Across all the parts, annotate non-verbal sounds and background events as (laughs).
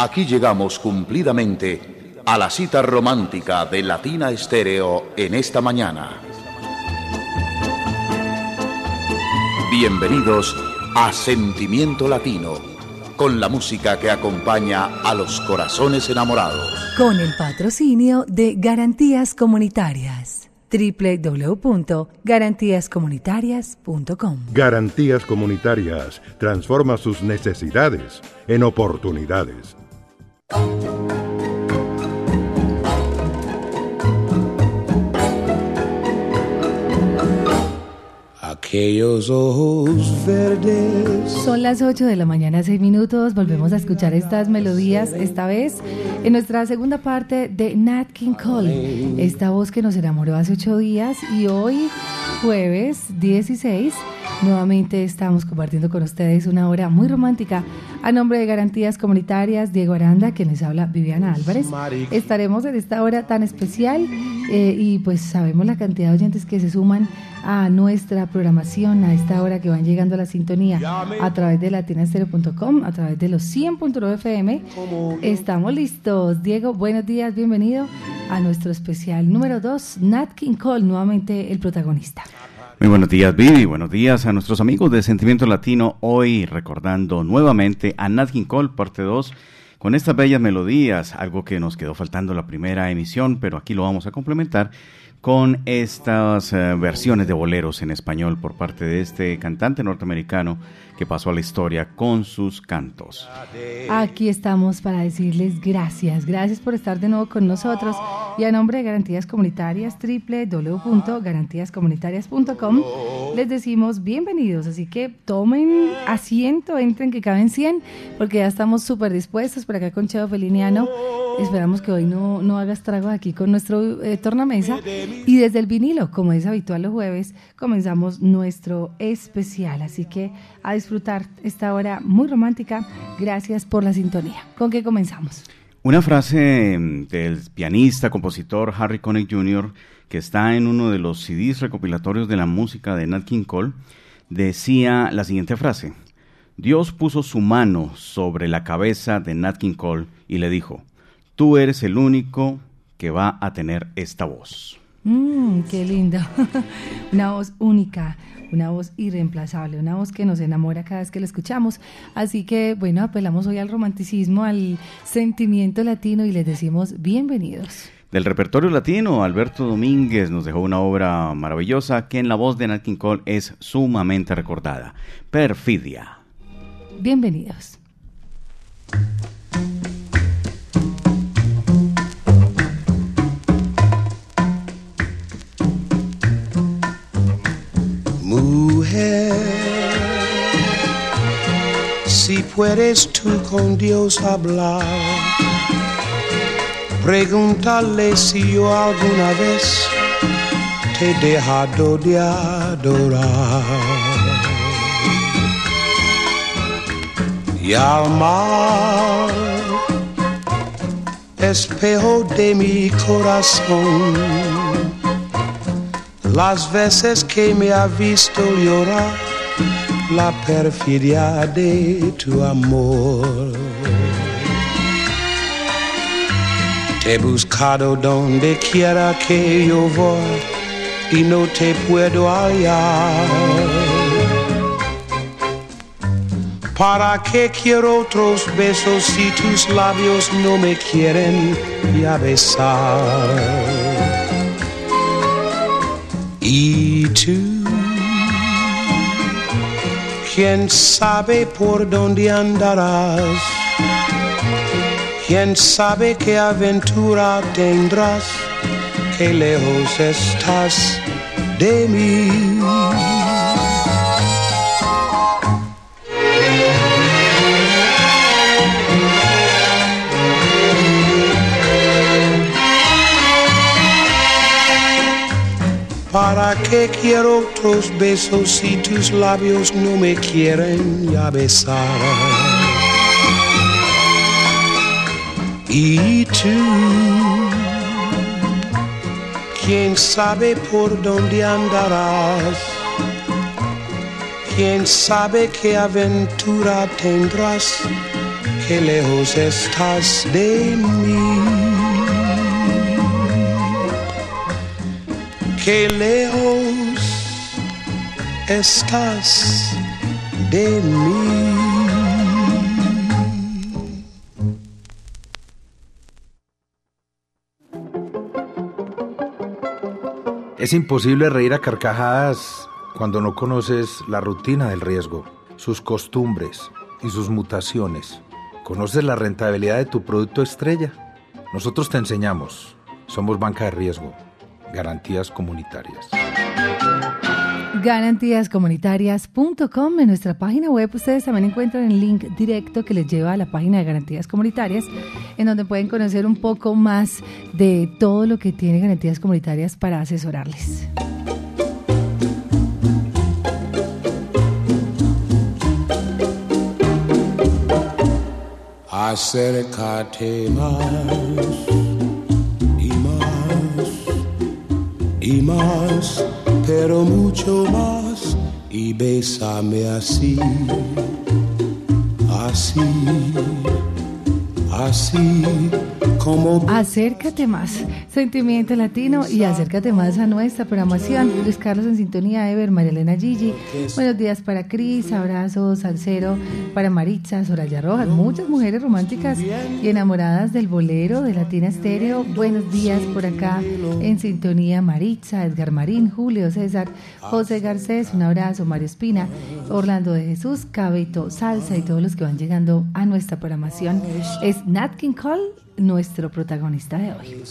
Aquí llegamos cumplidamente a la cita romántica de Latina Estéreo en esta mañana. Bienvenidos a Sentimiento Latino, con la música que acompaña a los corazones enamorados. Con el patrocinio de Garantías Comunitarias www.garantíascomunitarias.com. Garantías Comunitarias transforma sus necesidades en oportunidades. Aquellos ojos verdes. Son las 8 de la mañana, 6 minutos. Volvemos a escuchar estas melodías, esta vez en nuestra segunda parte de Nat King Cole. Esta voz que nos enamoró hace 8 días y hoy, jueves 16, nuevamente estamos compartiendo con ustedes una hora muy romántica. A nombre de Garantías Comunitarias, Diego Aranda, quien les habla Viviana Álvarez. Estaremos en esta hora tan especial eh, y pues sabemos la cantidad de oyentes que se suman a nuestra programación a esta hora que van llegando a la sintonía a través de latinastereo.com, a través de los 100.9 FM. Estamos listos. Diego, buenos días, bienvenido a nuestro especial número 2, Nat King Cole, nuevamente el protagonista. Muy buenos días, Vivi. Buenos días a nuestros amigos de Sentimiento Latino. Hoy recordando nuevamente a Nat King Cole, parte 2, con estas bellas melodías, algo que nos quedó faltando la primera emisión, pero aquí lo vamos a complementar con estas eh, versiones de boleros en español por parte de este cantante norteamericano que pasó a la historia con sus cantos. Aquí estamos para decirles gracias, gracias por estar de nuevo con nosotros. Y a nombre de Garantías Comunitarias www.garantíascomunitarias.com les decimos bienvenidos, así que tomen asiento, entren que caben 100 porque ya estamos súper dispuestos. Por acá con Cheo Feliniano. Esperamos que hoy no, no hagas trago aquí con nuestro eh, tornamesa. Y desde el vinilo, como es habitual los jueves, comenzamos nuestro especial, así que a disfrutar esta hora muy romántica. Gracias por la sintonía. ¿Con qué comenzamos? Una frase mm, del pianista, compositor Harry Connick Jr., que está en uno de los CDs recopilatorios de la música de Nat King Cole, decía la siguiente frase. Dios puso su mano sobre la cabeza de Nat King Cole y le dijo, tú eres el único que va a tener esta voz. Mmm, qué lindo. (laughs) Una voz única, una voz irreemplazable, una voz que nos enamora cada vez que la escuchamos. Así que, bueno, apelamos hoy al romanticismo, al sentimiento latino y les decimos bienvenidos. Del repertorio latino, Alberto Domínguez nos dejó una obra maravillosa que en la voz de Nat King Cole es sumamente recordada. Perfidia. Bienvenidos. Puedes tú con Dios hablar, pregúntale si yo alguna vez te he dejado de adorar. Y al mar, espejo de mi corazón, las veces que me ha visto llorar la perfidia de tu amor. Te he buscado donde quiera que yo voy y no te puedo hallar. ¿Para qué quiero otros besos si tus labios no me quieren ya besar? Y tú, quién sabe por dónde andarás, quién sabe qué aventura tendrás, qué lejos estás de mí. ¿Para qué quiero otros besos si tus labios no me quieren ya besar? Y tú, quién sabe por dónde andarás, quién sabe qué aventura tendrás, qué lejos estás de mí. Qué lejos estás de mí. Es imposible reír a carcajadas cuando no conoces la rutina del riesgo, sus costumbres y sus mutaciones. ¿Conoces la rentabilidad de tu producto estrella? Nosotros te enseñamos. Somos banca de riesgo. Garantías comunitarias. Garantíascomunitarias.com. En nuestra página web ustedes también encuentran el link directo que les lleva a la página de Garantías Comunitarias, en donde pueden conocer un poco más de todo lo que tiene Garantías Comunitarias para asesorarles. Acércate más y más, pero mucho más y bésame así, así, así como... Acércate más, Sentimiento Latino y acércate más a nuestra programación. Luis Carlos en sintonía, Ever, María Elena Gigi. Buenos días para Cris, abrazos al cero para Maritza, Soraya Rojas, muchas mujeres románticas y enamoradas del bolero de Latina Estéreo. Buenos días por acá en sintonía Maritza, Edgar Marín, Julio César, José Garcés, un abrazo, Mario Espina, Orlando de Jesús, Cabeto, Salsa y todos los que van llegando a nuestra programación. Es Cole nuestro protagonista de hoy.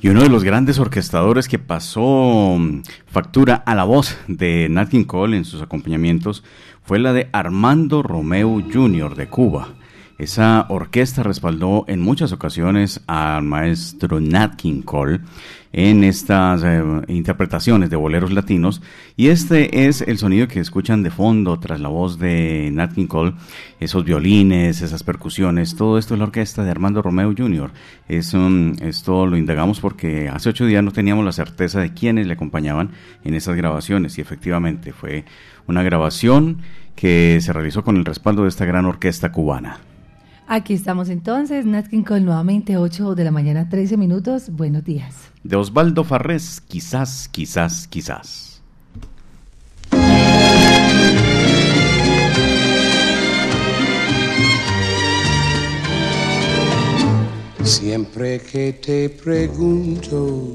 Y uno de los grandes orquestadores que pasó mm, factura a la voz de Nat King Cole en sus acompañamientos fue la de Armando Romeo Jr. de Cuba. Esa orquesta respaldó en muchas ocasiones al maestro Nat King Cole en estas eh, interpretaciones de boleros latinos y este es el sonido que escuchan de fondo tras la voz de Nat King Cole, esos violines, esas percusiones, todo esto es la orquesta de Armando Romeo Jr. Es, esto lo indagamos porque hace ocho días no teníamos la certeza de quiénes le acompañaban en esas grabaciones y efectivamente fue una grabación que se realizó con el respaldo de esta gran orquesta cubana. Aquí estamos entonces, Nat King Cole nuevamente 8 de la mañana 13 minutos. Buenos días. De Osvaldo Farrés, quizás, quizás, quizás. Siempre que te pregunto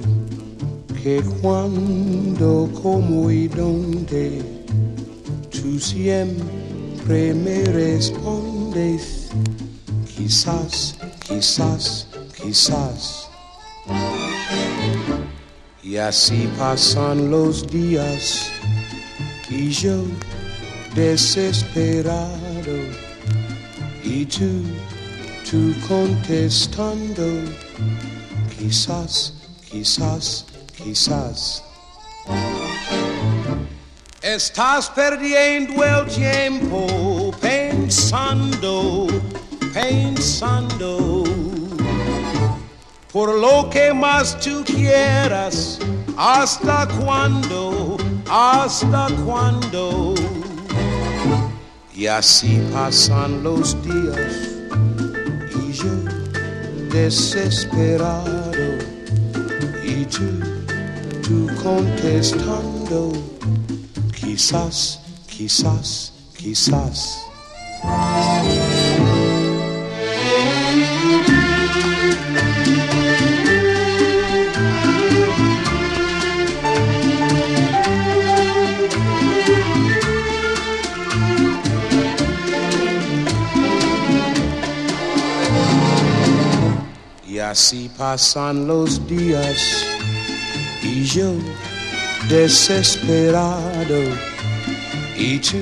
que cuándo, cómo y dónde, tú siempre me respondes quizás, quizás, quizás. Y así pasan los días y yo desesperado y tú, tú contestando, quizás, quizás, quizás. Estás perdiendo el tiempo pensando pensando por lo que más tú quieras, hasta cuándo, hasta cuándo. Y así pasan los días y yo desesperado y tú, tú contestando, quizás, quizás, quizás. Así pasan los días y yo desesperado y tú,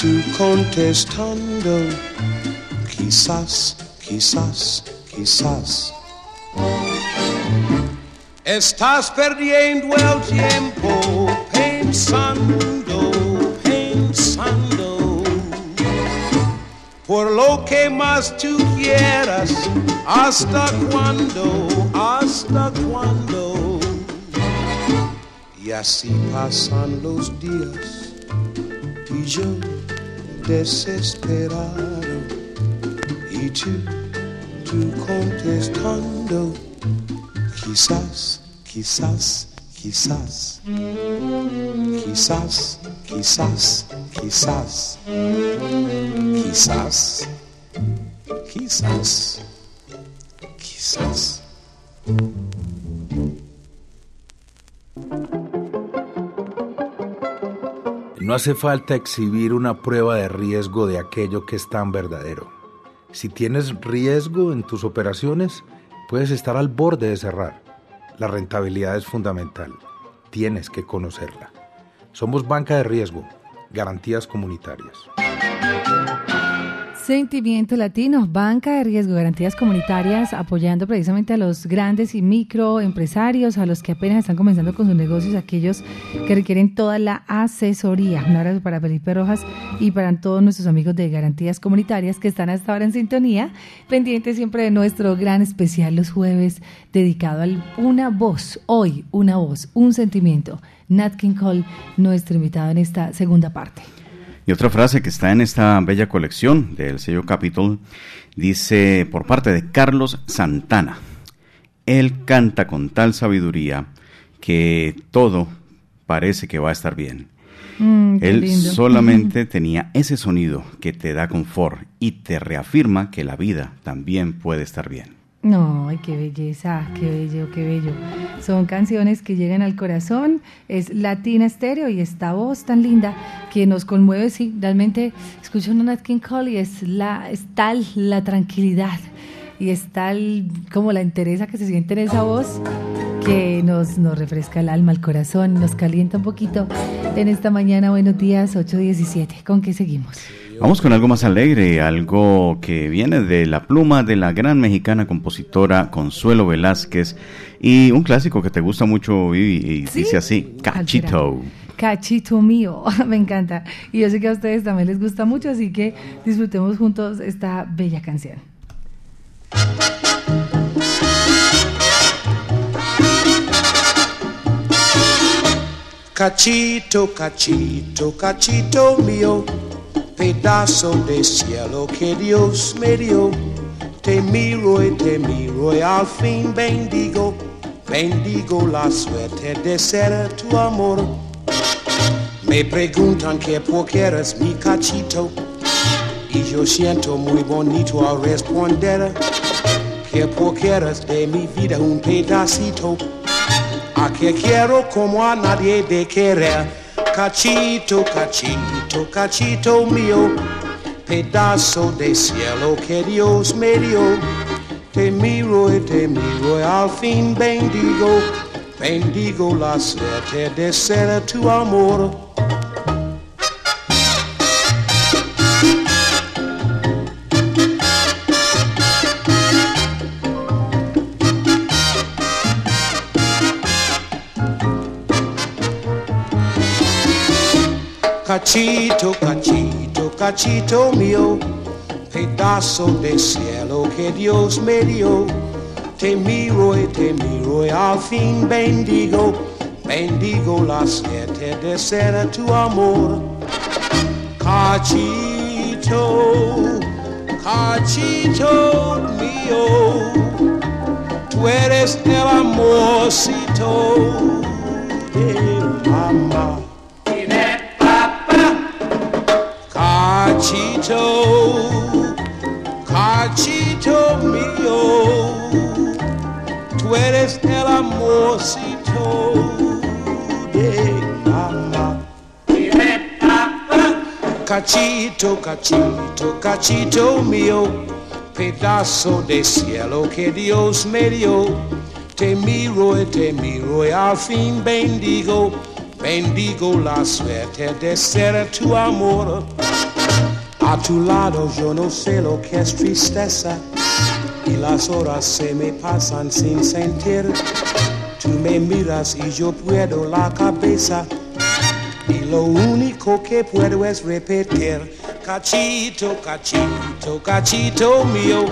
tú contestando, quizás, quizás, quizás. Estás perdiendo el tiempo pensando, lo que más tú quieras, hasta cuándo, hasta cuándo. Y así pasan los días y yo desesperado y tú, tú contestando, quizás, quizás, quizás, quizás, quizás, quizás. quizás quizás. No hace falta exhibir una prueba de riesgo de aquello que es tan verdadero. Si tienes riesgo en tus operaciones, puedes estar al borde de cerrar. La rentabilidad es fundamental. Tienes que conocerla. Somos banca de riesgo, garantías comunitarias. Sentimiento Latino, banca de riesgo, garantías comunitarias, apoyando precisamente a los grandes y microempresarios, a los que apenas están comenzando con sus negocios, aquellos que requieren toda la asesoría. Un abrazo para Felipe Rojas y para todos nuestros amigos de garantías comunitarias que están hasta ahora en sintonía, pendientes siempre de nuestro gran especial los jueves dedicado a una voz, hoy una voz, un sentimiento. Nat King Cole, nuestro invitado en esta segunda parte. Y otra frase que está en esta bella colección del sello Capitol dice por parte de Carlos Santana, él canta con tal sabiduría que todo parece que va a estar bien. Mm, él solamente (laughs) tenía ese sonido que te da confort y te reafirma que la vida también puede estar bien. No, ay, qué belleza, qué bello, qué bello. Son canciones que llegan al corazón, es Latina Estéreo y esta voz tan linda que nos conmueve, sí, realmente escucho a Nat King Cole y es, la, es tal la tranquilidad y es tal como la entereza que se siente en esa voz que nos, nos refresca el alma, el corazón, nos calienta un poquito en esta mañana. Buenos días, 8.17. ¿Con qué seguimos? Vamos con algo más alegre, algo que viene de la pluma de la gran mexicana compositora Consuelo Velázquez y un clásico que te gusta mucho, Vivi, y dice así, Cachito. Cachito mío, (laughs) me encanta. Y yo sé que a ustedes también les gusta mucho, así que disfrutemos juntos esta bella canción. Cachito, cachito, cachito mío pedazo de cielo que Dios me dio. Te miro y te miro y al fin bendigo, bendigo la suerte de ser tu amor. Me preguntan que por qué eres mi cachito y yo siento muy bonito al responder que por qué eres de mi vida un pedacito a que quiero como a nadie de querer cachito, cachito, cachito mío, pedazo de cielo que Dios me dio. Te miro y te miro y al fin bendigo, bendigo la suerte de ser tu amor. Cachito, cachito, cachito mío, pedazo de cielo que Dios me dio. Te miro y te miro y al fin bendigo, bendigo la suerte de ser tu amor. Cachito, cachito mío, tú eres el amorcito de mamá. Cachito, cachito mío, tú eres el amorcito de mamá. Cachito, cachito, cachito mío, pedazo de cielo que Dios me dio. Te miro y te miro y al fin bendigo, bendigo la suerte de ser tu amor. A tu lado yo no sé lo que es tristeza y las horas se me pasan sin sentir. Tú me miras y yo puedo la cabeza y lo único que puedo es repetir. Cachito, cachito, cachito mío,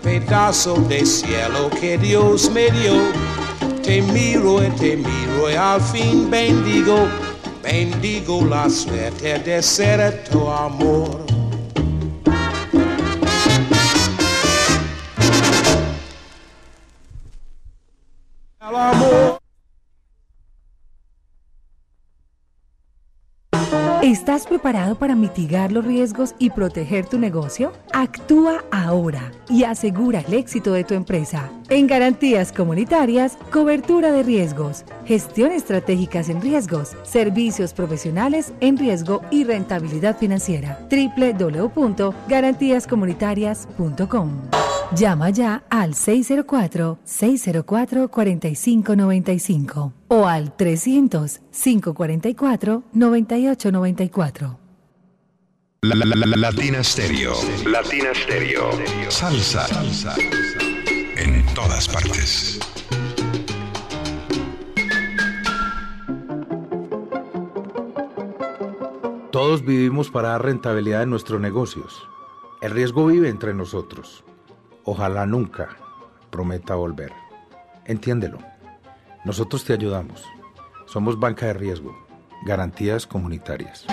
pedazo de cielo que Dios me dio. Te miro y te miro y al fin bendigo, bendigo la suerte de ser tu amor. ¿Estás preparado para mitigar los riesgos y proteger tu negocio? Actúa ahora y asegura el éxito de tu empresa. En garantías comunitarias, cobertura de riesgos, gestión estratégicas en riesgos, servicios profesionales en riesgo y rentabilidad financiera. www.garantíascomunitarias.com Llama ya al 604-604-4595 o al 300-544-9894. La, la, la, Latina Stereo. Latina Stereo. Salsa. Salsa. En todas partes. Todos vivimos para dar rentabilidad en nuestros negocios. El riesgo vive entre nosotros. Ojalá nunca prometa volver. Entiéndelo. Nosotros te ayudamos. Somos banca de riesgo. Garantías comunitarias.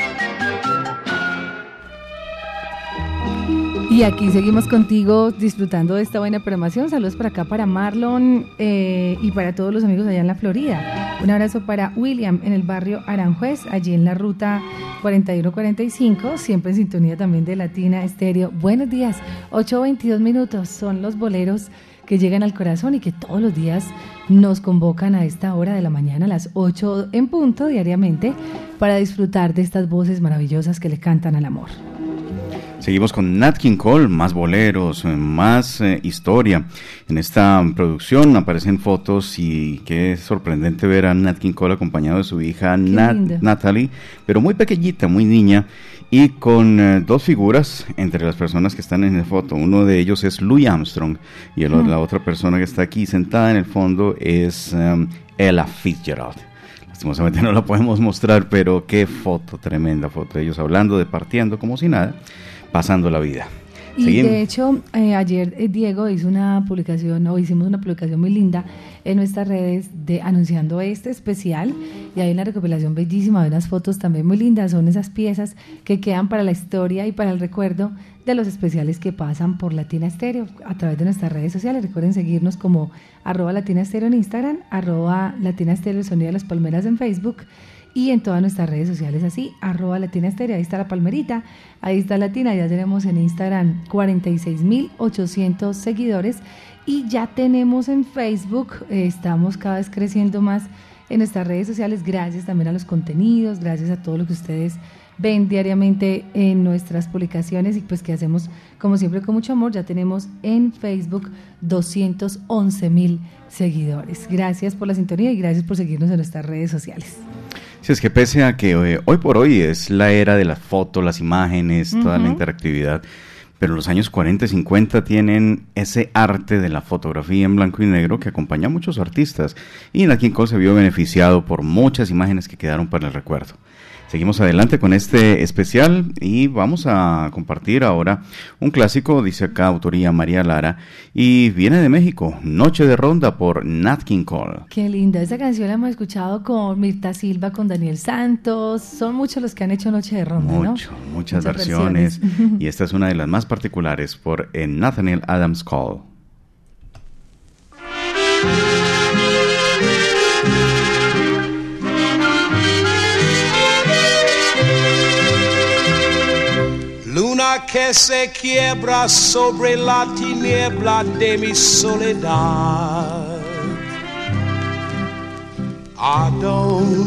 Y aquí seguimos contigo disfrutando de esta buena programación. Saludos para acá para Marlon eh, y para todos los amigos allá en la Florida. Un abrazo para William en el barrio Aranjuez, allí en la ruta 4145, siempre en sintonía también de Latina Estéreo. Buenos días, 8.22 minutos son los boleros que llegan al corazón y que todos los días nos convocan a esta hora de la mañana, a las 8 en punto diariamente, para disfrutar de estas voces maravillosas que le cantan al amor. Seguimos con Nat King Cole, más boleros, eh, más eh, historia. En esta producción aparecen fotos y qué sorprendente ver a Nat King Cole acompañado de su hija Natalie, pero muy pequeñita, muy niña, y con eh, dos figuras entre las personas que están en la foto. Uno de ellos es Louis Armstrong y la otra persona que está aquí sentada en el fondo es um, Ella Fitzgerald. Lastimosamente no la podemos mostrar, pero qué foto, tremenda foto. Ellos hablando, departiendo como si nada pasando la vida. Y de hecho, eh, ayer eh, Diego hizo una publicación, o hicimos una publicación muy linda en nuestras redes de anunciando este especial y hay una recopilación bellísima de unas fotos también muy lindas, son esas piezas que quedan para la historia y para el recuerdo de los especiales que pasan por Latina Estéreo a través de nuestras redes sociales. Recuerden seguirnos como arroba Latina Estéreo en Instagram, arroba Latina Estéreo el sonido de las palmeras en Facebook y en todas nuestras redes sociales así, arroba Latina Estéreo, ahí está la palmerita, ahí está Latina, ya tenemos en Instagram 46.800 seguidores y ya tenemos en Facebook, eh, estamos cada vez creciendo más en nuestras redes sociales, gracias también a los contenidos, gracias a todo lo que ustedes ven diariamente en nuestras publicaciones y pues que hacemos como siempre con mucho amor, ya tenemos en Facebook 211 mil seguidores. Gracias por la sintonía y gracias por seguirnos en nuestras redes sociales. Si es que pese a que eh, hoy por hoy es la era de las fotos, las imágenes, toda la interactividad, pero los años 40 y 50 tienen ese arte de la fotografía en blanco y negro que acompaña a muchos artistas y Nat King Cole se vio beneficiado por muchas imágenes que quedaron para el recuerdo. Seguimos adelante con este especial y vamos a compartir ahora un clásico, dice acá autoría María Lara, y viene de México, Noche de Ronda por Nat King Cole. Qué linda, esa canción la hemos escuchado con Mirta Silva, con Daniel Santos, son muchos los que han hecho Noche de Ronda, Mucho, muchas, versiones, y esta es una de las más particulares por Nathaniel Adams Cole. Que se quiebra sobre la tiniebla de mi soledad. ¿A dónde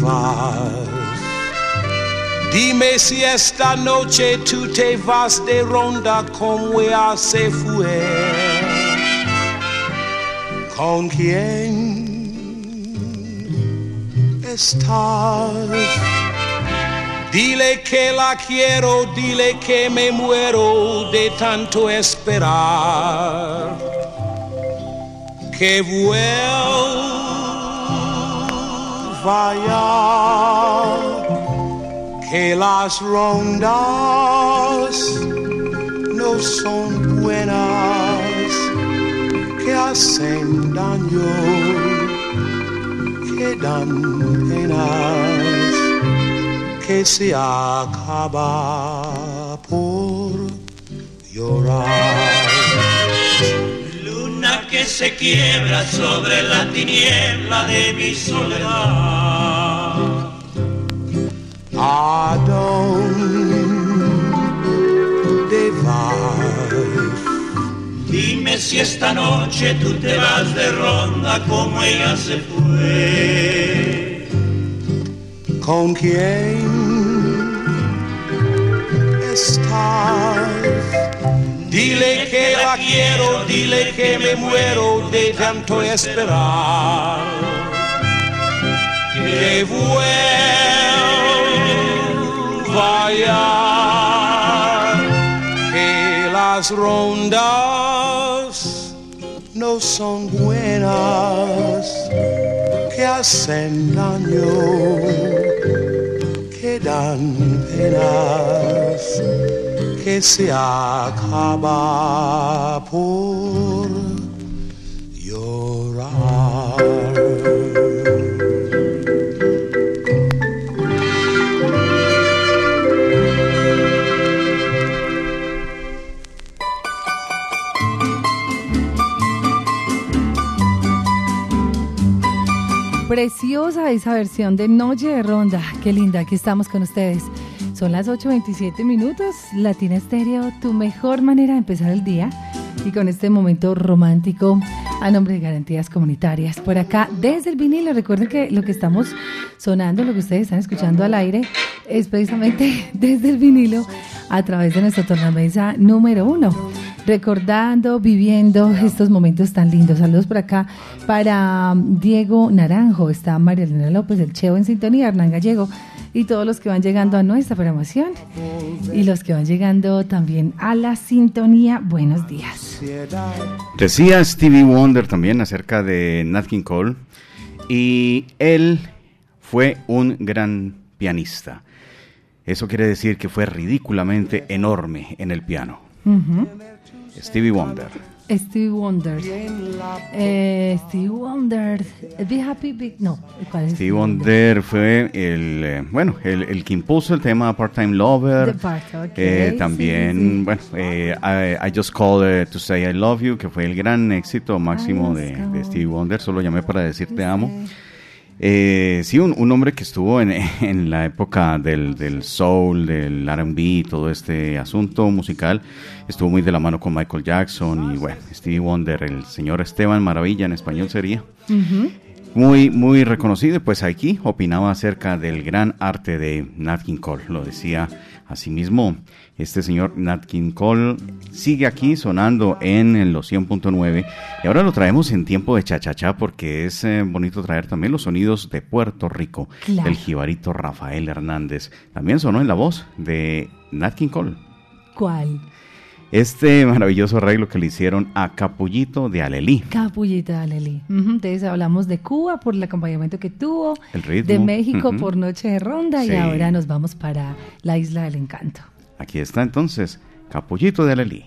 vas? Dime si esta noche tú te vas de ronda como ella se fue. ¿Con quién estás? Dile que la quiero, dile que me muero de tanto esperar. Que vuelva ya, que las rondas no son buenas, que hacen daño, que dan penas que se acaba por llorar. Luna que se quiebra sobre la tiniebla de mi soledad. de vas. Dime si esta noche tú te vas de ronda como ella se fue. ¿Con quién estás? Dile que la quiero, dile que me muero de tanto esperar. Que vuelva ya, que las rondas no son buenas, que hacen daño, dan penas que se acaba por Preciosa esa versión de Noche de Ronda. Qué linda, aquí estamos con ustedes. Son las 8.27 minutos. Latina Estéreo, tu mejor manera de empezar el día. Y con este momento romántico a nombre de Garantías Comunitarias. Por acá, desde el vinilo, recuerden que lo que estamos sonando, lo que ustedes están escuchando al aire, es precisamente (laughs) desde el vinilo a través de nuestra tornamesa número uno. Recordando, viviendo estos momentos tan lindos. Saludos por acá para Diego Naranjo, está María Elena López, el Cheo en sintonía, Hernán Gallego y todos los que van llegando a nuestra programación y los que van llegando también a la sintonía. Buenos días. Decía Stevie Wonder también acerca de Nat King Cole y él fue un gran pianista. Eso quiere decir que fue ridículamente enorme en el piano. Stevie Wonder. Stevie Wonder. Eh, Stevie Wonder. Be Happy Big. No, ¿cuál es Stevie Wonder fue el, eh, bueno, el, el, que impuso el tema Part-Time Lover. Part, okay. eh, también, sí, sí. bueno, eh, I, I, Just Called to Say I Love You, que fue el gran éxito máximo de, de, Stevie Wonder. Solo llamé para decirte te amo. Eh, sí, un, un, hombre que estuvo en, (laughs) en la época del, del soul, del RB, todo este asunto musical, estuvo muy de la mano con Michael Jackson y bueno, Stevie Wonder, el señor Esteban Maravilla en español sería. Uh -huh. Muy, muy reconocido, pues aquí opinaba acerca del gran arte de Nat King Cole, lo decía asimismo este señor Nat King Cole sigue aquí sonando en los 100.9 y ahora lo traemos en tiempo de cha-cha-cha porque es eh, bonito traer también los sonidos de Puerto Rico, Claro. del jibarito Rafael Hernández. También sonó en la voz de Nat King Cole. ¿Cuál? Este maravilloso arreglo que le hicieron a Capullito de Alelí. Capullita Aleli. Ujú, Entonces hablamos de Cuba por el acompañamiento que tuvo, El ritmo. de México por Noche de Ronda y ahora nos vamos para la Isla del Encanto. Aquí está entonces Capullito de Alelí.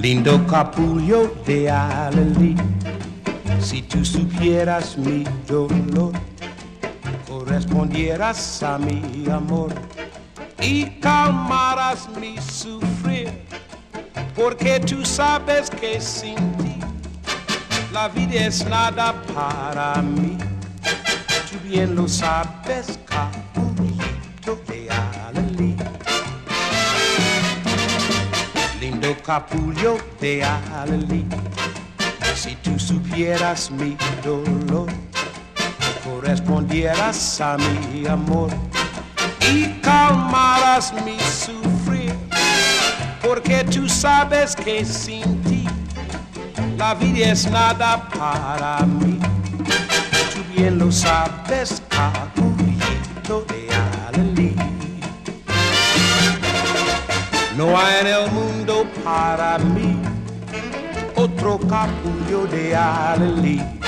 Lindo capullo de Alelí, si tú supieras mi dolor, correspondieras a mi amor y calmaras mi sufrir, porque tú sabes que sin ti la vida es nada para mí. Tú bien lo sabes, capullito de Alelí. Lindo capullo de Alelí. Si tú supieras mi dolor, correspondieras a mi amor y calmaras mi sufrir, porque tú sabes que sin ti la vida es nada para mí. Tú bien lo sabes, capullito de Alelí. No hay en el mundo para mí otro capullo de Alelí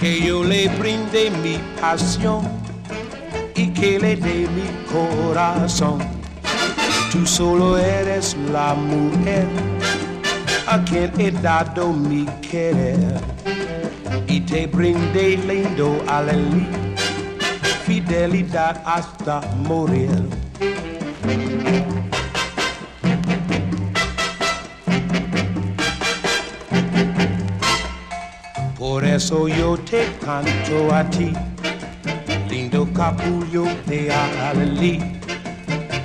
que yo le brinde mi pasión y que le dé mi corazón. Tú solo eres la mujer a quien he dado mi querer y te brindé lindo Alelí, fidelidad hasta morir. Yo te canto a ti, lindo capullo de alelí.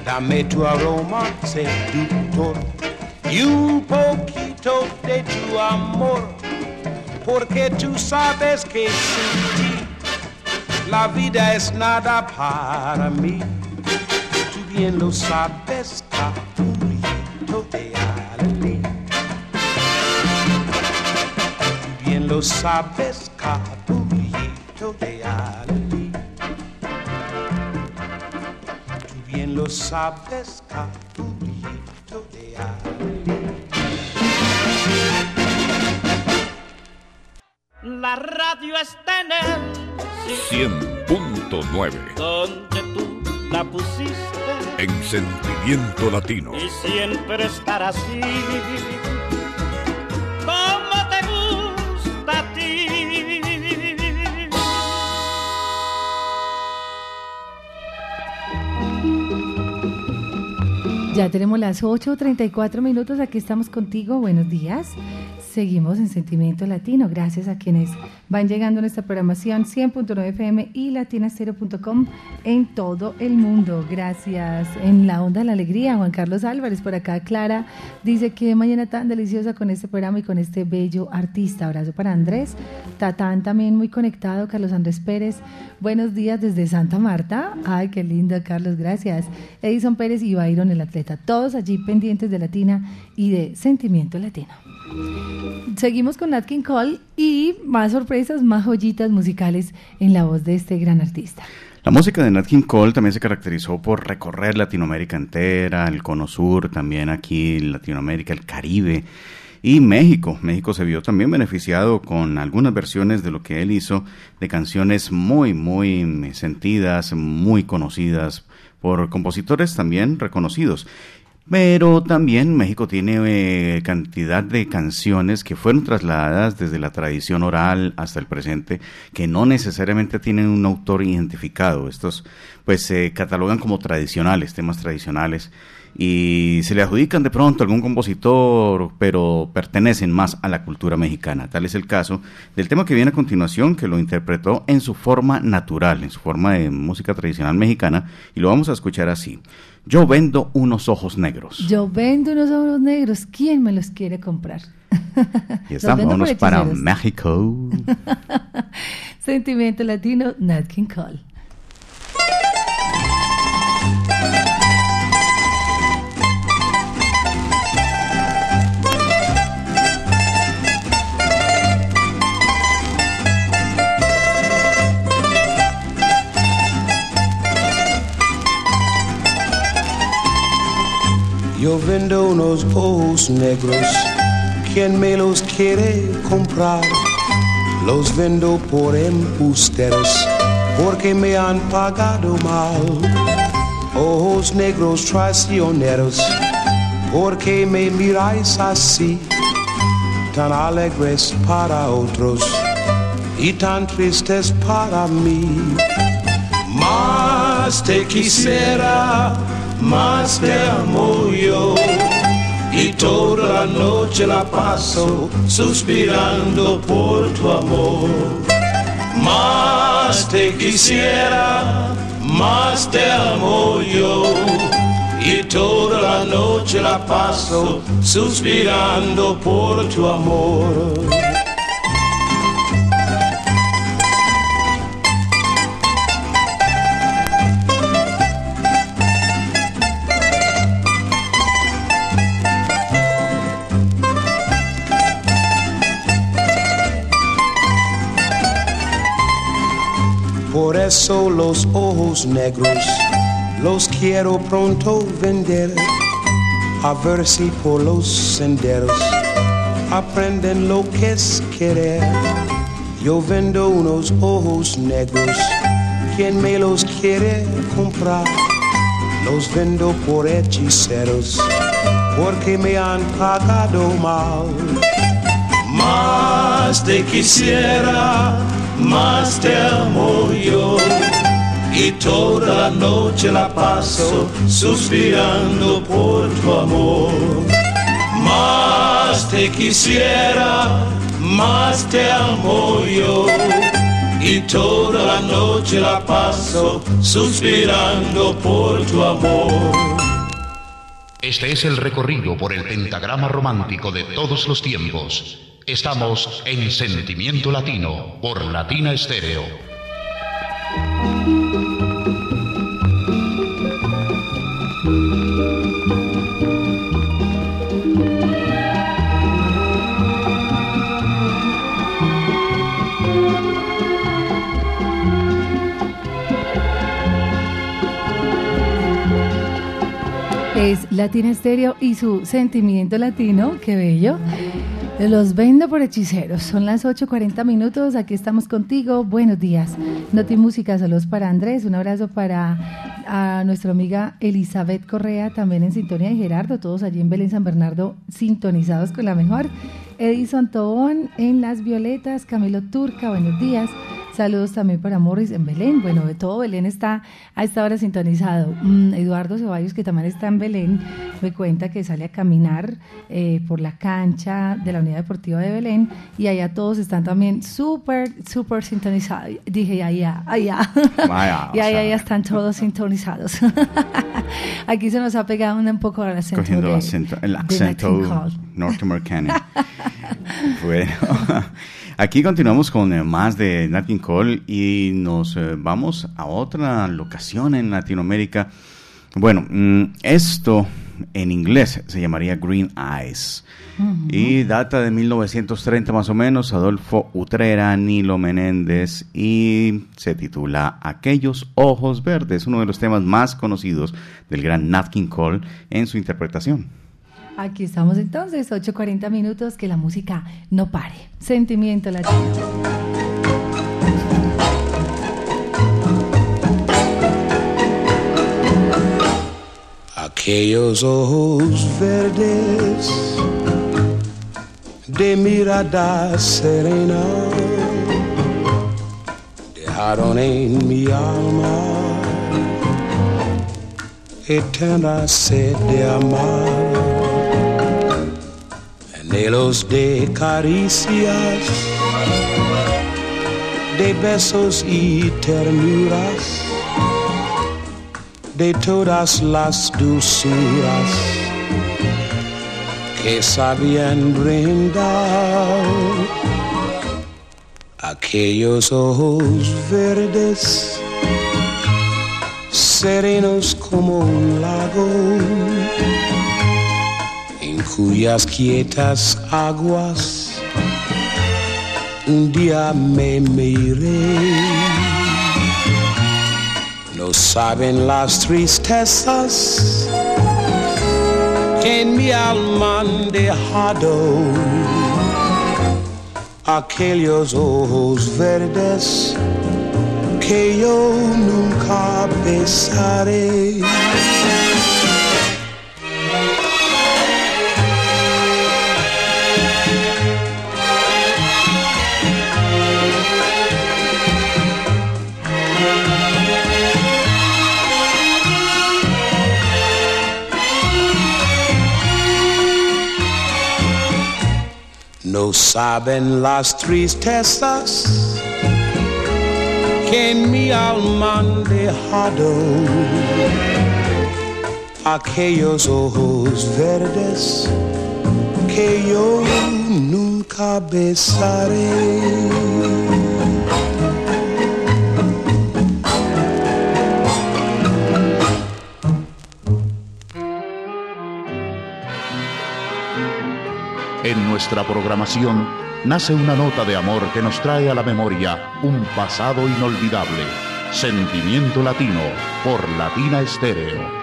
Dame tu aroma seductor y un poquito de tu amor, porque tú sabes que sin ti la vida es nada para mí. Tú bien lo sabes, capullito de Lo sabes, capullito de alelí. Tú bien lo sabes, capullito de alelí. La radio está en el 100.9 donde tú la pusiste en Sentimiento Latino. y siempre estará así. Ya tenemos las 8.34 minutos, aquí estamos contigo, buenos días. Seguimos en Sentimiento Latino, gracias a quienes van llegando a nuestra programación 100.9 FM y latinastereo.com en todo el mundo. Gracias. En la onda de la alegría, Juan Carlos Álvarez, por acá Clara, dice que mañana tan deliciosa con este programa y con este bello artista. Abrazo para Andrés. Tatán también muy conectado, Carlos Andrés Pérez. Buenos días desde Santa Marta. Ay, qué lindo, Carlos, gracias. Edison Pérez y Byron, el atleta. Todos allí pendientes de Latina y de Sentimiento Latino. Seguimos con Nat King Cole y más sorpresas, más joyitas musicales en la voz de este gran artista. La música de Nat King Cole también se caracterizó por recorrer Latinoamérica entera, el Cono Sur, también aquí Latinoamérica, el Caribe y México. México se vio también beneficiado con algunas versiones de lo que él hizo de canciones muy, muy sentidas, muy conocidas por compositores también reconocidos. Pero también México tiene eh, cantidad de canciones que fueron trasladadas desde la tradición oral hasta el presente, que no necesariamente tienen un autor identificado. Estos pues se catalogan como tradicionales, temas tradicionales, y se le adjudican de pronto a algún compositor, pero pertenecen más a la cultura mexicana. Tal es el caso del tema que viene a continuación, que lo interpretó en su forma natural, en su forma de música tradicional mexicana, y lo vamos a escuchar así. Yo vendo unos ojos negros. Yo vendo unos ojos negros. ¿Quién me los quiere comprar? (laughs) Y estamos para. México. (laughs) Sentimiento Latino, Nat King Cole. Yo vendo unos ojos negros, ¿quién me los quiere comprar? Los vendo por embusteros, porque me han pagado mal. Ojos negros traicioneros, porque me miráis así, tan alegres para otros y tan tristes para mí. Más te quisiera, más te amo yo. Y toda la noche la paso suspirando por tu amor. Más te quisiera, más te amo yo. Y toda la noche la paso suspirando por tu amor. Por eso los ojos negros los quiero pronto vender. A ver si por los senderos aprenden lo que es querer. Yo vendo unos ojos negros. ¿Quién me los quiere comprar? Los vendo por hechiceros porque me han pagado mal. Más te quisiera, más te amo yo. Y toda la noche la paso suspirando por tu amor. Más te quisiera, más te amo yo. Y toda la noche la paso suspirando por tu amor. Este es el recorrido por el pentagrama romántico de todos los tiempos. Estamos en Sentimiento Latino por Latina Estéreo. Es Latina Estéreo y su sentimiento latino, qué bello. Los vendo por hechiceros. Son las 8.40 minutos. Aquí estamos contigo. Buenos días. Noti Música, saludos para Andrés. Un abrazo para a nuestra amiga Elizabeth Correa, también en sintonía de Gerardo. Todos allí en Belén San Bernardo, sintonizados con la mejor. Edison Tobón en Las Violetas. Camilo Turca, buenos días. Saludos también para Morris en Belén. Bueno, de todo Belén está a esta hora sintonizado. Mm, Eduardo Ceballos, que también está en Belén, me cuenta que sale a caminar eh, por la cancha de la Unidad Deportiva de Belén y allá todos están también súper, súper sintonizados. Dije, allá, allá. Vaya, (laughs) y allá ya están todos sintonizados. (laughs) Aquí se nos ha pegado un poco el acento. Cogiendo de- acento- el acento King Cole. norteamericano. (laughs) bueno, aquí continuamos con eh, más de Nat King Cole y nos eh, vamos a otra locación en Latinoamérica. Bueno, mm, esto en inglés se llamaría Green Eyes. Y data de 1930 más o menos, Adolfo Utrera, Nilo Menéndez y se titula Aquellos Ojos Verdes, uno de los temas más conocidos del gran Nat King Cole en su interpretación. Aquí estamos entonces, 8.40 minutos, que la música no pare. Sentimiento latino. Aquellos ojos verdes de mirada serena dejaron en mi alma eterna sed de amar, anhelos de caricias, de besos y ternuras de todas las dulzuras que sabían brindar. Aquellos ojos verdes serenos como un lago cuyas quietas aguas un día me miré no saben las tristezas que en mi alma han dejado aquellos ojos verdes que yo nunca besaré. No saben las tristezas que en mi alma han dejado aquellos ojos verdes que yo nunca besaré. En nuestra programación nace una nota de amor que nos trae a la memoria un pasado inolvidable. Sentimiento Latino por Latina Estéreo.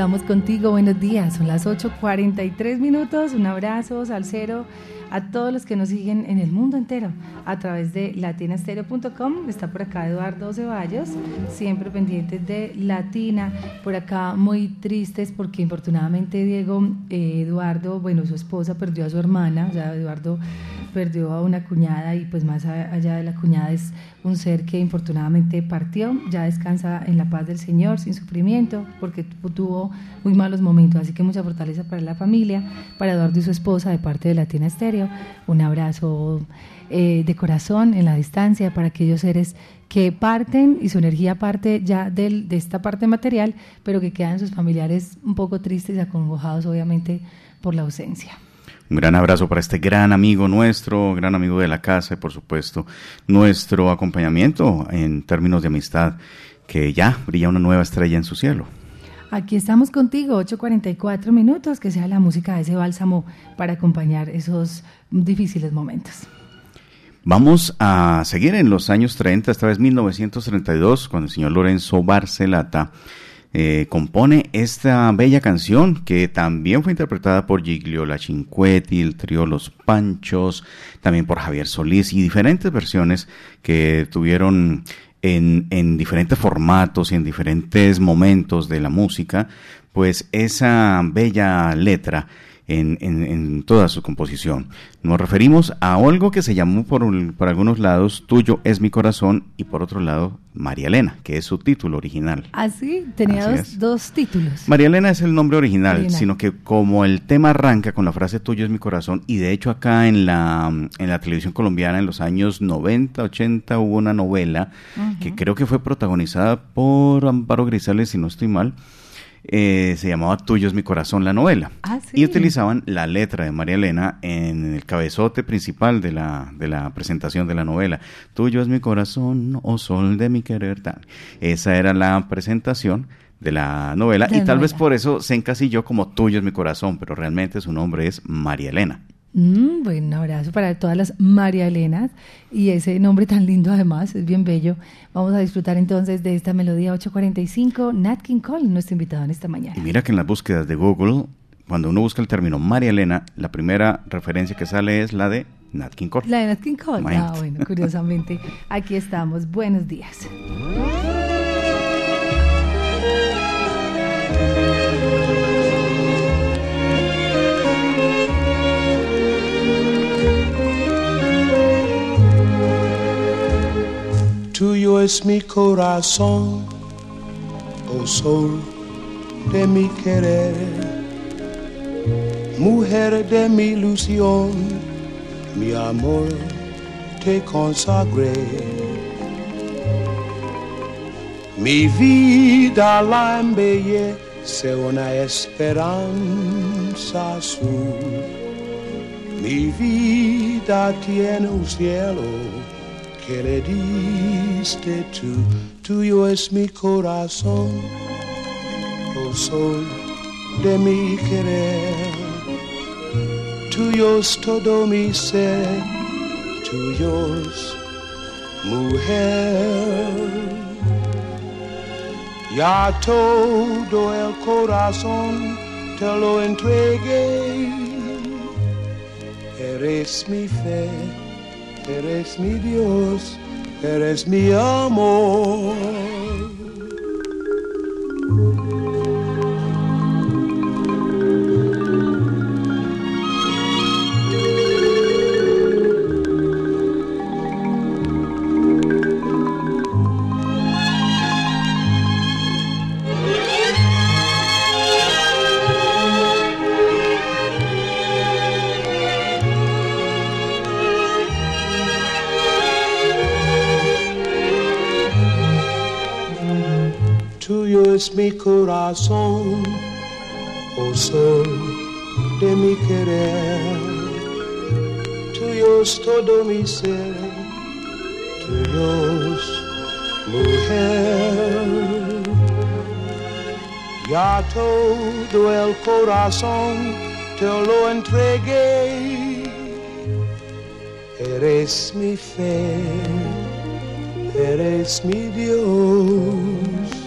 Estamos contigo, buenos días, son las 8.43 minutos, un abrazo, Salcero, a todos los que nos siguen en el mundo entero a través de latinastereo.com. Está por acá Eduardo Ceballos, siempre pendientes de Latina, por acá muy tristes porque infortunadamente Diego, eh, Eduardo, bueno, su esposa perdió a su hermana, ya Eduardo perdió a una cuñada y pues más allá de la cuñada es un ser que infortunadamente partió, ya descansa en la paz del Señor, sin sufrimiento, porque tuvo muy malos momentos, así que mucha fortaleza para la familia, para Eduardo y su esposa de parte de Latina Estéreo, un abrazo eh, de corazón en la distancia para aquellos seres que parten y su energía parte ya del, de esta parte material, pero que quedan sus familiares un poco tristes y acongojados obviamente por la ausencia. Un gran abrazo para este gran amigo nuestro, gran amigo de la casa y por supuesto nuestro acompañamiento en términos de amistad, que ya brilla una nueva estrella en su cielo. Aquí estamos contigo, 8.44 minutos, que sea la música de ese bálsamo para acompañar esos difíciles momentos. Vamos a seguir en los años 30, esta vez 1932, cuando el señor Lorenzo Barcelata eh, compone esta bella canción que también fue interpretada por Giglio La Cinquetti, el trío Los Panchos, también por Javier Solís y diferentes versiones que tuvieron en, en diferentes formatos y en diferentes momentos de la música, pues esa bella letra en, en, toda su composición. Nos referimos a algo que se llamó por, por, algunos lados Tuyo es mi corazón y por otro lado María Elena, que es su título original. Ah, sí, tenía dos, dos, títulos. María Elena es el nombre original, sino que como el tema arranca con la frase Tuyo es mi corazón y de hecho acá en la, en la televisión colombiana en los años 90, 80 hubo una novela que creo que fue protagonizada por Amparo Grisales, si no estoy mal eh, se llamaba Tuyo es mi corazón la novela. Ah, y utilizaban la letra de María Elena en el cabezote principal de la, de la presentación de la novela. Tuyo es mi corazón, oh sol de mi querer. Esa era la presentación de la novela y tal vez por eso se encasilló como Tuyo es mi corazón, pero realmente su nombre es María Elena. Mm, buen abrazo para todas las María Elenas y ese nombre tan lindo además, es bien bello. Vamos a disfrutar entonces de esta melodía 845, Nat King Cole, nuestro invitado en esta mañana. Y mira que en las búsquedas de Google, cuando uno busca el término María Elena, la primera referencia que sale es la de Nat King Cole. La de Nat King Cole, ah, bueno, curiosamente, aquí estamos. Buenos días. Es mi corazón, oh sol de mi querer, mujer de mi ilusión, mi amor te consagré. Mi vida la embellece una esperanza azul. Mi vida tiene un cielo que le diste tú, tuyo es mi corazón, oh sol de mi querer, tuyo es todo mi ser, tuyos, mujer. Ya todo el corazón te lo entregué, eres mi fe eres mi Dios, eres mi amor. Corazón, oh sol de mi querer. Tuyo es todo mi ser, tuyo mujer. Ya todo el corazón te lo entregué. Eres mi fe, eres mi Dios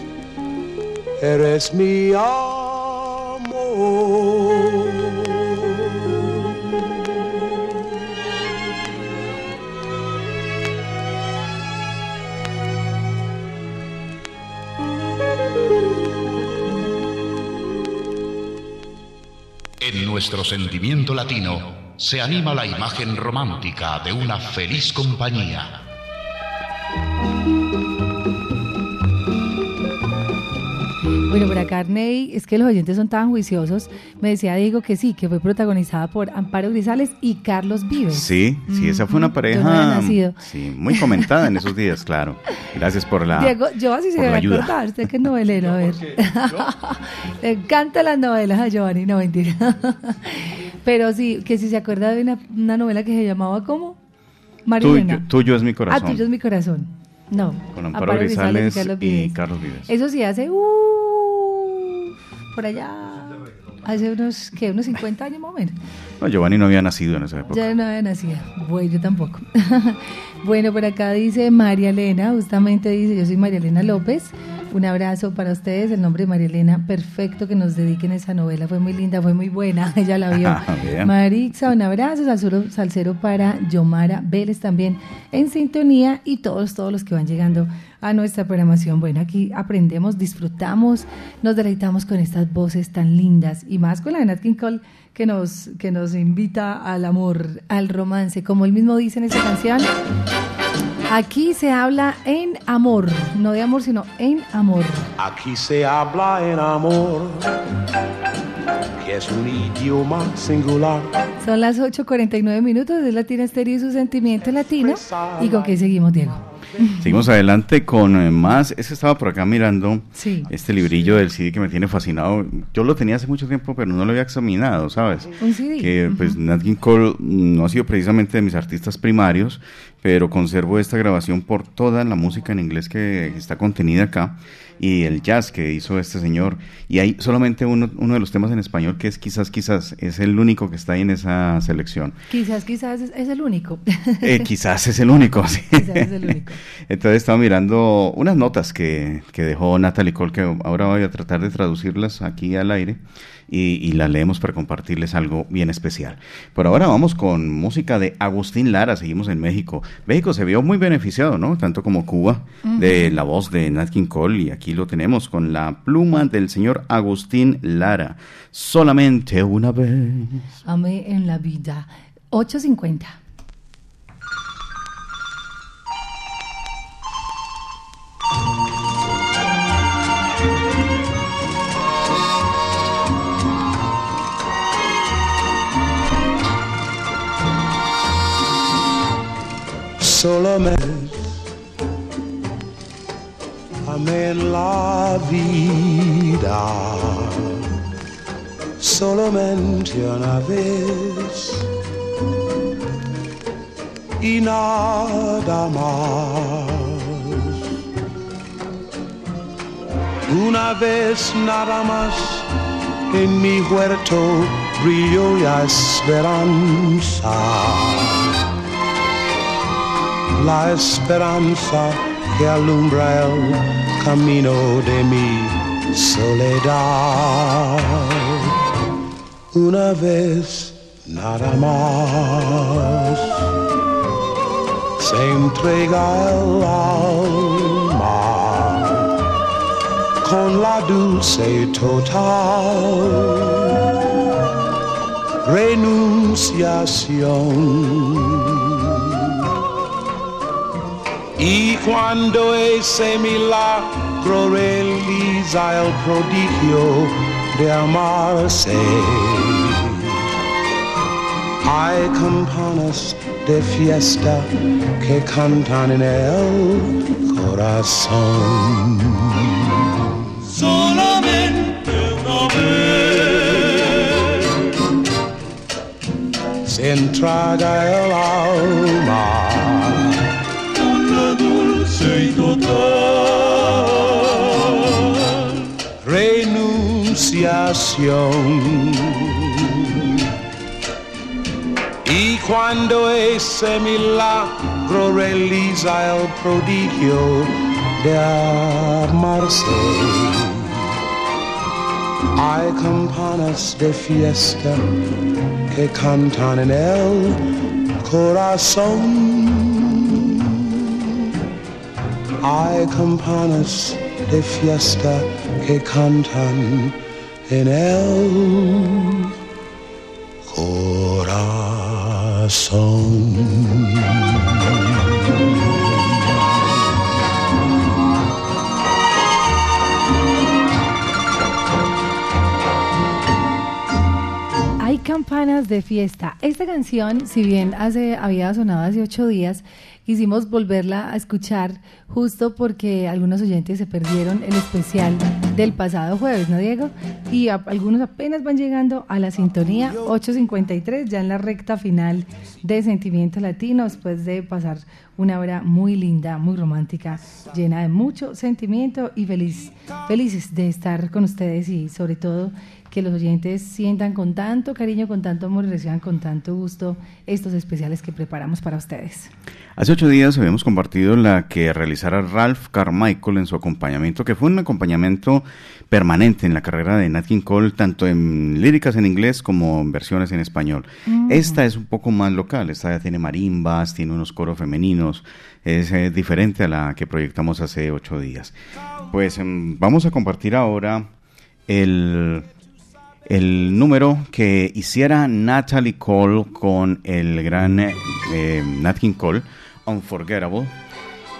eres mi. En nuestro sentimiento latino se anima la imagen romántica de una feliz compañía Bueno, por acá Arney, es que los oyentes son tan juiciosos. Me decía Diego que sí, que fue protagonizada por Amparo Grisales y Carlos Vives. Sí, sí, esa fue una no pareja sí, muy comentada en esos días, claro. Gracias por la Diego, yo así se por me la va a ayuda. acordar, usted que es novelero, a ver. (laughs) Le encantan las novelas a Giovanni, no mentira. (laughs) Pero sí, que si se acuerda de una, una novela que se llamaba ¿cómo? Marilena. Tuyo, tuyo es mi corazón. Ah, tuyo es mi corazón. No. Con Amparo Grisales y Vives. Carlos Vives. Eso sí, hace uh, por allá, hace unos, ¿qué? Unos 50 años más o menos. No, Giovanni no había nacido en esa época. Ya no había nacido. Bueno, yo tampoco. (laughs) bueno, por acá dice María Elena, justamente dice, yo soy María Elena López. Un abrazo para ustedes, el nombre de María Elena, perfecto que nos dediquen esa novela, fue muy linda, fue muy buena, (laughs) ella la vio. (laughs) Marixa, un abrazo, salsero, salsero para Yomara Vélez también en sintonía y todos, todos los que van llegando a nuestra programación. Bueno, aquí aprendemos, disfrutamos, nos deleitamos con estas voces tan lindas y más con la de Nat King Cole que nos, que nos invita al amor, al romance, como él mismo dice en esa canción. Aquí se habla en amor, no de amor, sino en amor. Aquí se habla en amor, que es un idioma singular. Son las 8.49 minutos de Latina Estéreo y su sentimiento latino. ¿Y con qué seguimos, Diego? Seguimos adelante con eh, más. Es que estaba por acá mirando Sí. este librillo del CD que me tiene fascinado. Yo lo tenía hace mucho tiempo, pero no lo había examinado, ¿sabes? Un CD. Que pues Nat King Cole no ha sido precisamente de mis artistas primarios, pero conservo esta grabación por toda la música en inglés que está contenida acá y el jazz que hizo este señor. Y hay solamente uno, uno de los temas en español que es quizás, quizás, es el único que está ahí en esa selección. Quizás, quizás es, es el único. Eh, quizás es el único, (laughs) sí. Quizás es el único. (laughs) Entonces estaba mirando unas notas que, que dejó Natalie Cole, que ahora voy a tratar de traducirlas aquí al aire y, y las leemos para compartirles algo bien especial. Por ahora vamos con música de Agustín Lara, seguimos en México. México se vio muy beneficiado, ¿no? Tanto como Cuba, de la voz de Nat King Cole y aquí lo tenemos con la pluma del señor Agustín Lara. Solamente una vez. Ame en la vida. 8.50. solamente amén la vida. Solamente una vez. Y nada más. Una vez nada más. En mi huerto brilló la esperanza la esperanza que alumbra el camino de mi soledad. Una vez nada más se entrega el alma con la dulce total renunciación. Y cuando ese milagro realiza el prodigio de amarse, hay campanas de fiesta que cantan en el corazón. Solamente una vez Se entraga el alma renunciación. Y cuando ese milagro realiza el prodigio de amarse, hay campanas de fiesta que cantan en el corazón. Hay campanas de fiesta que cantan en el Hay campanas de fiesta. Esta canción, si bien hace, había sonado hace ocho días, quisimos volverla a escuchar justo porque algunos oyentes se perdieron el especial del pasado jueves, ¿no, Diego? Y algunos apenas van llegando a la sintonía 853, ya en la recta final de Sentimiento Latino, después de pasar una hora muy linda, muy romántica, llena de mucho sentimiento y feliz, felices de estar con ustedes y sobre todo que los oyentes sientan con tanto cariño, con tanto amor y reciban con tanto gusto estos especiales que preparamos para ustedes. Hace ocho días habíamos compartido la que realizara Ralph Carmichael en su acompañamiento, que fue un acompañamiento permanente en la carrera de Nat King Cole, tanto en líricas en inglés como en versiones en español. Mm. Esta es un poco más local, esta ya tiene marimbas, tiene unos coros femeninos, es eh, diferente a la que proyectamos hace ocho días. Pues em, vamos a compartir ahora el el número que hiciera Natalie Cole con el gran eh, Nat King Cole, Unforgettable.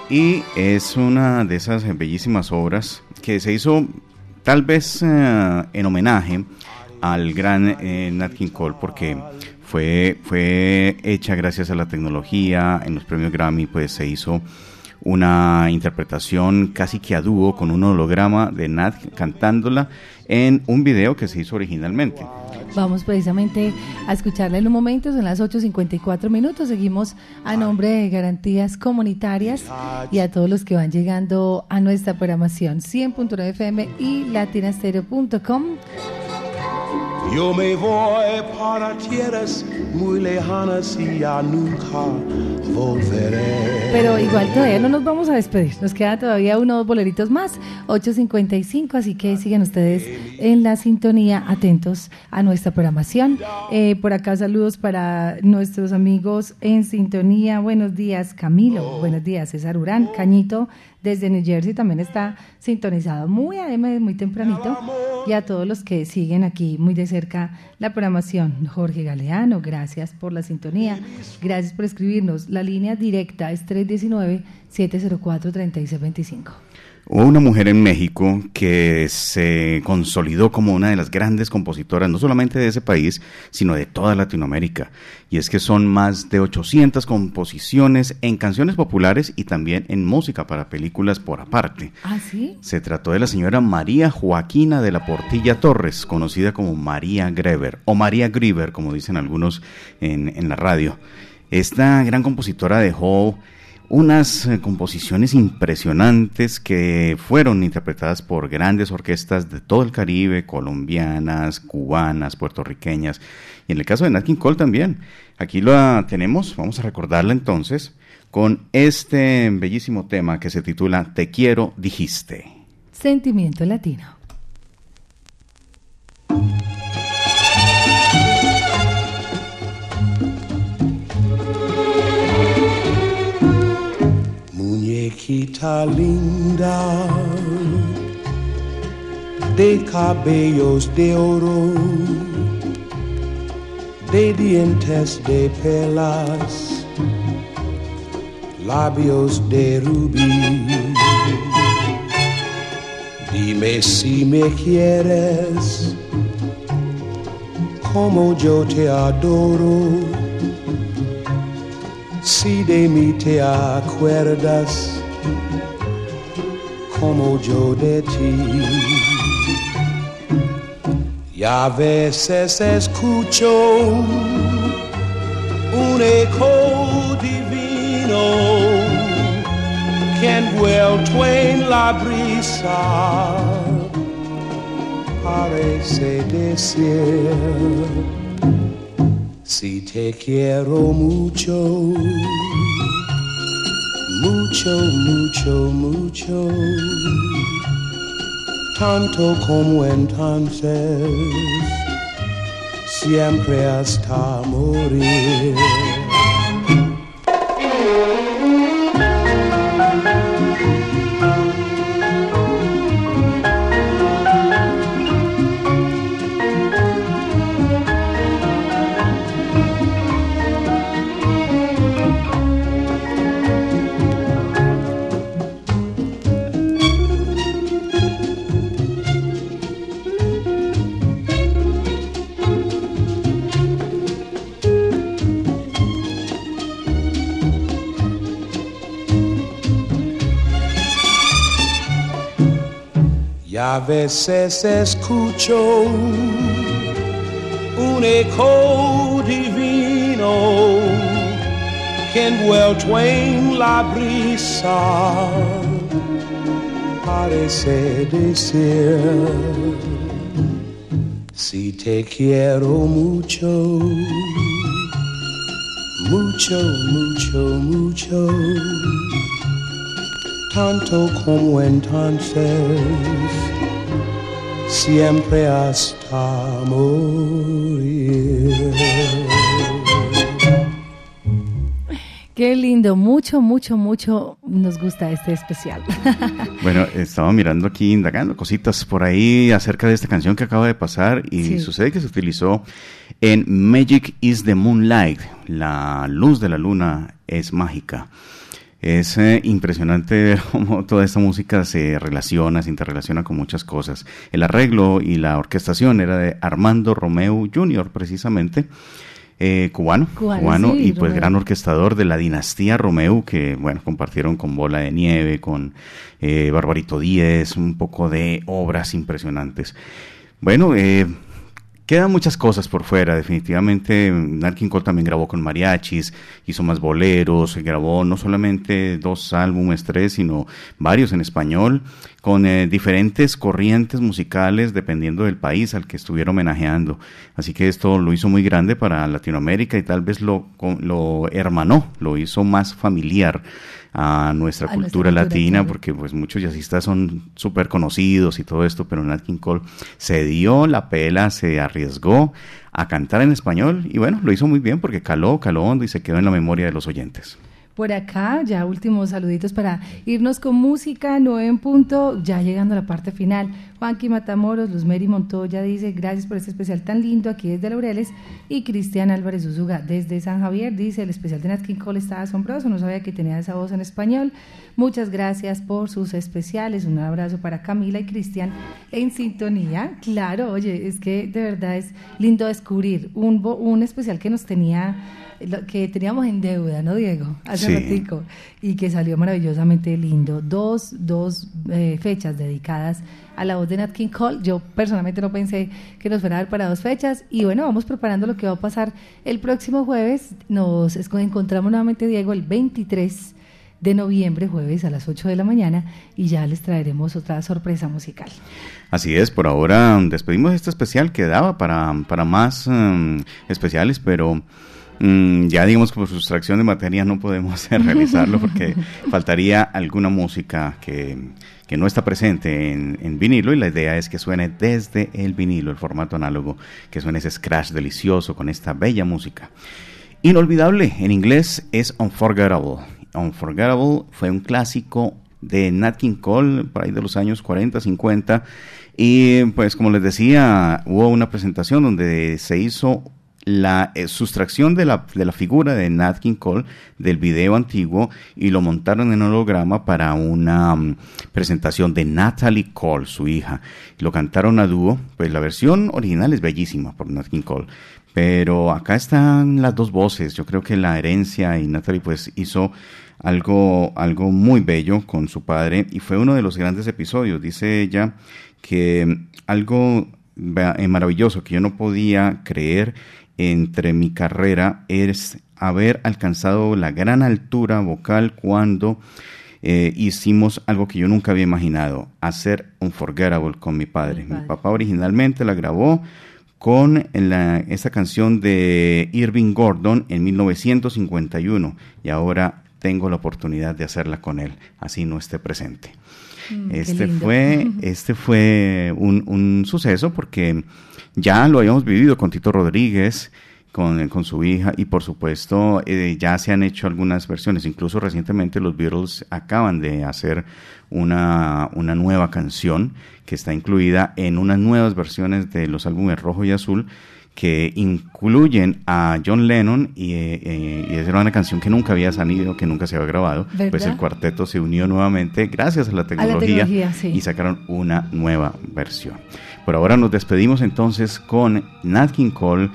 Y es una de esas bellísimas obras que se hizo tal vez eh, en homenaje al gran eh, Nat King Cole porque fue, fue hecha gracias a la tecnología. En los premios Grammy pues se hizo una interpretación casi que a dúo con un holograma de Nat cantándola en un video que se hizo originalmente. Vamos precisamente a escucharla en un momento, son las 8.54 minutos. Seguimos a nombre de Garantías Comunitarias y a todos los que van llegando a nuestra programación 100.9 FM y latinastereo.com. Yo me voy para tierras muy lejanas y ya nunca volveré. Pero igual todavía no nos vamos a despedir, nos queda todavía uno dos boleritos más, 8.55, así que sigan ustedes en la sintonía, atentos a nuestra programación. Eh, por acá saludos para nuestros amigos en sintonía, buenos días Camilo, buenos días César Urán, Cañito desde New Jersey también está sintonizado muy AM, muy tempranito, y a todos los que siguen aquí muy de cerca la programación. Jorge Galeano, gracias por la sintonía, gracias por escribirnos. La línea directa es 319-704-3625. Hubo una mujer en México que se consolidó como una de las grandes compositoras, no solamente de ese país, sino de toda Latinoamérica. Y es que son más de 800 composiciones en canciones populares y también en música para películas por aparte. ¿Ah, sí? Se trató de la señora María Joaquina de la Portilla Torres, conocida como María Greber, o María Grieber, como dicen algunos en, en la radio. Esta gran compositora dejó unas eh, composiciones impresionantes que fueron interpretadas por grandes orquestas de todo el Caribe, colombianas, cubanas, puertorriqueñas, y en el caso de Nat King Cole también. Aquí la tenemos, vamos a recordarla entonces con este bellísimo tema que se titula Te quiero, dijiste. Sentimiento latino. Muñequita linda de cabellos de oro, de dientes de perlas, labios de rubí. Dime si me quieres. Como yo te adoro. Si de mí te acuerdas como yo de ti. Y a veces escucho un eco divino que envuelto en la brisa parece decir si te quiero mucho, mucho, mucho, mucho, tanto como entonces, siempre hasta morir. A veces escucho un eco divino que envuelto en la brisa parece decir si te quiero mucho, mucho, mucho, mucho, tanto como entonces, siempre hasta morir. Qué lindo, mucho, mucho, mucho nos gusta este especial. (laughs) Bueno, estaba mirando aquí, indagando cositas por ahí acerca de esta canción que acaba de pasar y Sí. sucede que se utilizó en Magic is the Moonlight, la luz de la luna es mágica. Es eh, impresionante (laughs) cómo toda esta música se relaciona, se interrelaciona con muchas cosas. El arreglo y la orquestación era de Armando Romeo Jr., precisamente, eh, cubano, Cubano, sí, y pues Romeo. gran orquestador de la dinastía Romeo, que bueno, compartieron con Bola de Nieve, con eh, Barbarito Díez, un poco de obras impresionantes. Bueno, eh, quedan muchas cosas por fuera, definitivamente. Nat King Cole también grabó con mariachis, hizo más boleros, grabó no solamente dos álbumes, tres, sino varios en español, con eh, diferentes corrientes musicales dependiendo del país al que estuviera homenajeando. Así que esto lo hizo muy grande para Latinoamérica y tal vez lo, lo hermanó, lo hizo más familiar a nuestra A nuestra cultura latina, porque pues muchos jazzistas son súper conocidos y todo esto, pero Nat King Cole se dio la pela, se arriesgó a cantar en español y bueno, lo hizo muy bien porque caló, caló hondo y se quedó en la memoria de los oyentes. Por acá, ya últimos saluditos para irnos con música, 9 en punto, ya llegando a la parte final. Juanqui Matamoros, Luz Mary Montoya dice, gracias por este especial tan lindo aquí desde Laureles. Y Cristian Álvarez Usuga desde San Javier dice, el especial de Nat King Cole está asombroso, no sabía que tenía esa voz en español. Muchas gracias por sus especiales, un abrazo para Camila y Cristian en sintonía. Claro, oye, es que de verdad es lindo descubrir un, un especial que nos tenía lo que teníamos en deuda, ¿no, Diego? Hace Sí. ratico. Y que salió maravillosamente lindo. Dos, dos eh, fechas dedicadas a la voz de Nat King Cole. Yo personalmente no pensé que nos fuera a dar para dos fechas. Y bueno, vamos preparando lo que va a pasar el próximo jueves. Nos encontramos nuevamente, Diego, el 23 de noviembre, jueves a las 8 de la mañana. Y ya les traeremos otra sorpresa musical. Así es, por ahora um, despedimos este especial que daba para, para más um, especiales, pero mm, ya digamos que por sustracción de materia no podemos (laughs) realizarlo porque (laughs) faltaría alguna música que, que no está presente en, en vinilo y la idea es que suene desde el vinilo, el formato análogo, que suene ese scratch delicioso con esta bella música. Inolvidable, en inglés es Unforgettable. Unforgettable fue un clásico de Nat King Cole, por ahí de los años 40, 50. Y pues como les decía, hubo una presentación donde se hizo la eh, sustracción de la, de la figura de Nat King Cole del video antiguo y lo montaron en holograma para una mm, presentación de Natalie Cole, su hija. Lo cantaron a dúo, pues la versión original es bellísima por Nat King Cole. Pero acá están las dos voces. Yo creo que la herencia y Natalie pues hizo algo, algo muy bello con su padre y fue uno de los grandes episodios. Dice ella que algo va- eh, maravilloso que yo no podía creer entre mi carrera es haber alcanzado la gran altura vocal cuando eh, hicimos algo que yo nunca había imaginado, hacer Unforgettable con mi padre. Mi papá originalmente la grabó con la- esta canción de Irving Gordon en 1951 y ahora tengo la oportunidad de hacerla con él, así no esté presente. Mm, Este fue, (laughs) este fue un, un suceso porque ya lo habíamos vivido con Tito Rodríguez, con, con su hija y por supuesto eh, ya se han hecho algunas versiones, incluso recientemente los Beatles acaban de hacer una, una nueva canción que está incluida en unas nuevas versiones de los álbumes Rojo y Azul que incluyen a John Lennon y, eh, eh, y era una canción que nunca había salido, que nunca se había grabado, pues el cuarteto se unió nuevamente gracias a la tecnología, tecnología, sí. y sacaron una nueva versión. Por ahora nos despedimos entonces con Nat King Cole,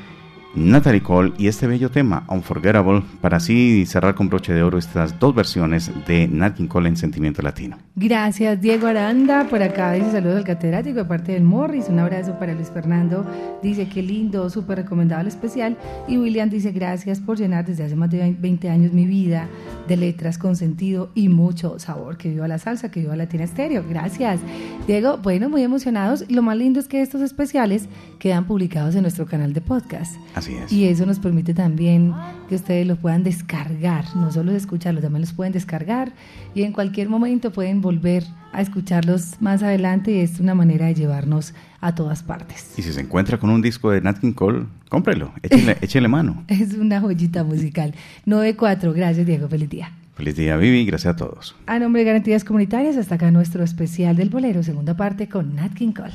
Natalie Cole y este bello tema, Unforgettable, para así cerrar con broche de oro estas dos versiones de Nat King Cole en Sentimiento Latino. Gracias, Diego Aranda. Por acá dice saludos al catedrático de parte del Morris. Un abrazo para Luis Fernando. Dice que lindo, súper recomendable especial. Y William dice gracias por llenar desde hace más de 20 años mi vida de letras con sentido y mucho sabor. Que viva la salsa, que viva Latina Estéreo. Gracias. Diego, bueno, muy emocionados. Lo más lindo es que estos especiales quedan publicados en nuestro canal de podcast. Así es. Y eso nos permite también que ustedes los puedan descargar, no solo escucharlos, también los pueden descargar y en cualquier momento pueden volver a escucharlos más adelante y es una manera de llevarnos a todas partes. Y si se encuentra con un disco de Nat King Cole, cómprelo, échele, (laughs) échele mano. Es una joyita musical. 9-4, gracias Diego, feliz día. Feliz día, Vivi, gracias a todos. A nombre de Garantías Comunitarias, hasta acá nuestro especial del bolero, segunda parte con Nat King Cole.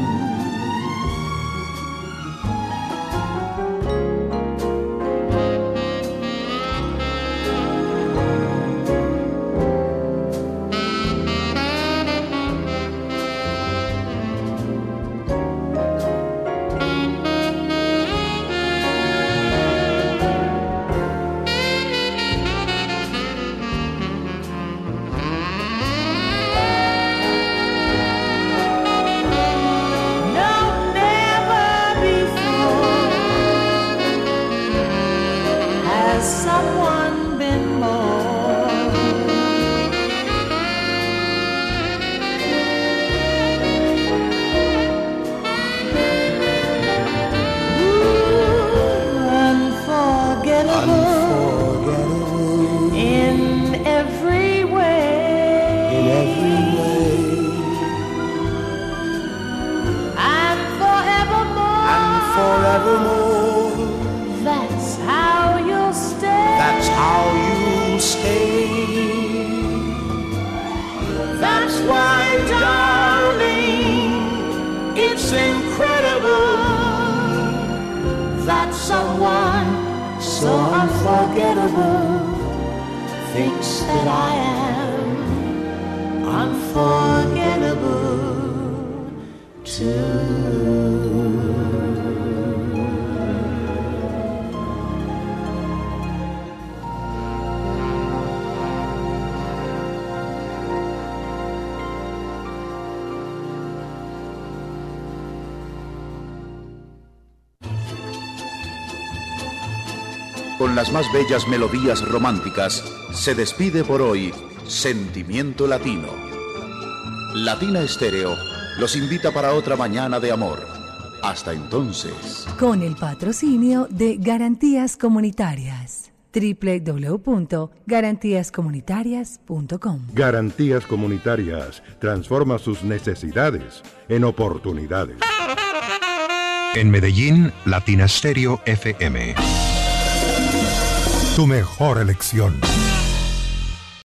Con las más bellas melodías románticas, se despide por hoy Sentimiento Latino. Latina Estéreo los invita para otra mañana de amor. Hasta entonces. Con el patrocinio de Garantías Comunitarias. www.garantíascomunitarias.com Garantías Comunitarias transforma sus necesidades en oportunidades. En Medellín, Latina Stereo FM. Tu mejor elección.